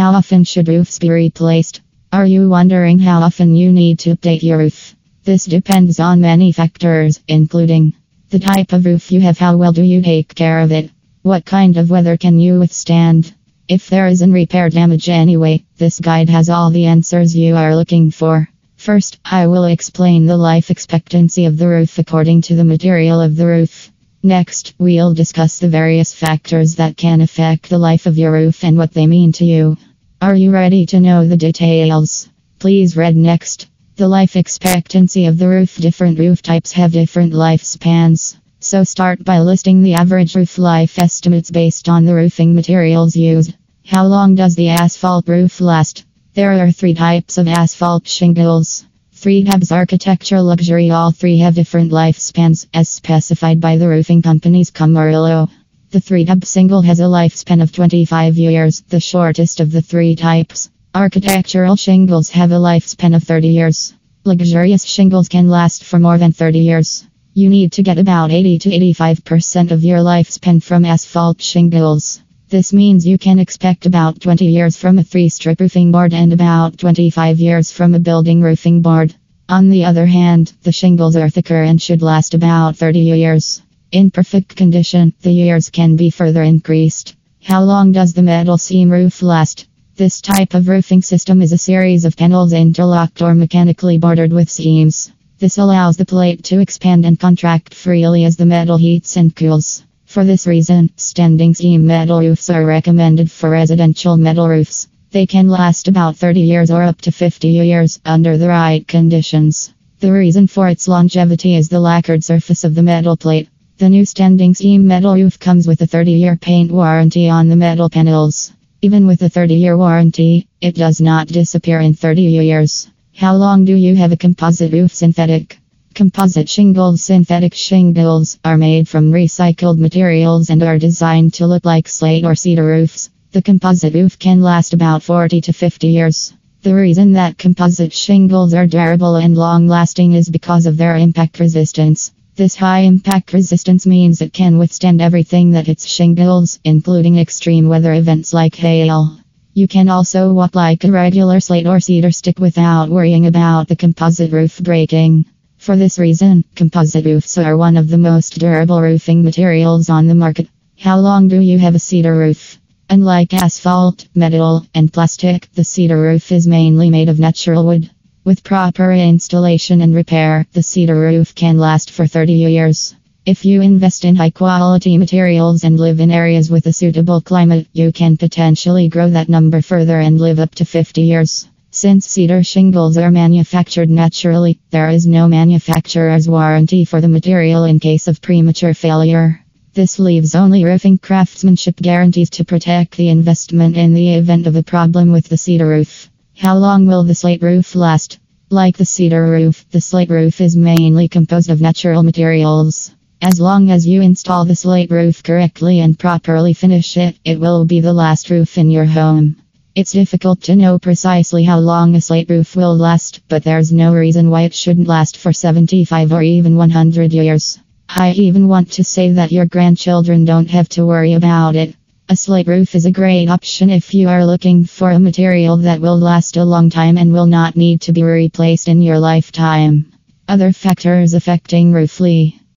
How often should roofs be replaced? Are you wondering how often you need to update your roof? This depends on many factors, including the type of roof you have, how well do you take care of it, what kind of weather can you withstand. If there is an repair damage anyway, this guide has all the answers you are looking for. First, I will explain the life expectancy of the roof according to the material of the roof. Next, we'll discuss the various factors that can affect the life of your roof and what they mean to you. Are you ready to know the details? Please read next. The life expectancy of the roof. Different roof types have different lifespans. So start by listing the average roof life estimates based on the roofing materials used. How long does the asphalt roof last? There are three types of asphalt shingles. Three tabs architecture luxury. All three have different lifespans as specified by the roofing companies Camarillo. The three tab single has a lifespan of 25 years, the shortest of the three types. Architectural shingles have a lifespan of 30 years. Luxurious shingles can last for more than 30 years. You need to get about 80 to 85% of your lifespan from asphalt shingles. This means you can expect about 20 years from a three strip roofing board and about 25 years from a building roofing board. On the other hand, the shingles are thicker and should last about 30 years. In perfect condition, the years can be further increased. How long does the metal seam roof last? This type of roofing system is a series of panels interlocked or mechanically bordered with seams. This allows the plate to expand and contract freely as the metal heats and cools. For this reason, standing seam metal roofs are recommended for residential metal roofs. They can last about 30 years or up to 50 years under the right conditions. The reason for its longevity is the lacquered surface of the metal plate. The new standing seam metal roof comes with a 30 year paint warranty on the metal panels. Even with a 30 year warranty, it does not disappear in 30 years. How long do you have a composite roof synthetic? Composite shingles Synthetic shingles are made from recycled materials and are designed to look like slate or cedar roofs. The composite roof can last about 40 to 50 years. The reason that composite shingles are durable and long lasting is because of their impact resistance. This high impact resistance means it can withstand everything that hits shingles, including extreme weather events like hail. You can also walk like a regular slate or cedar stick without worrying about the composite roof breaking. For this reason, composite roofs are one of the most durable roofing materials on the market. How long do you have a cedar roof? Unlike asphalt, metal, and plastic, the cedar roof is mainly made of natural wood. With proper installation and repair, the cedar roof can last for 30 years. If you invest in high quality materials and live in areas with a suitable climate, you can potentially grow that number further and live up to 50 years. Since cedar shingles are manufactured naturally, there is no manufacturer's warranty for the material in case of premature failure. This leaves only roofing craftsmanship guarantees to protect the investment in the event of a problem with the cedar roof. How long will the slate roof last? Like the cedar roof, the slate roof is mainly composed of natural materials. As long as you install the slate roof correctly and properly finish it, it will be the last roof in your home. It's difficult to know precisely how long a slate roof will last, but there's no reason why it shouldn't last for 75 or even 100 years. I even want to say that your grandchildren don't have to worry about it. A slate roof is a great option if you are looking for a material that will last a long time and will not need to be replaced in your lifetime. Other factors affecting roofly.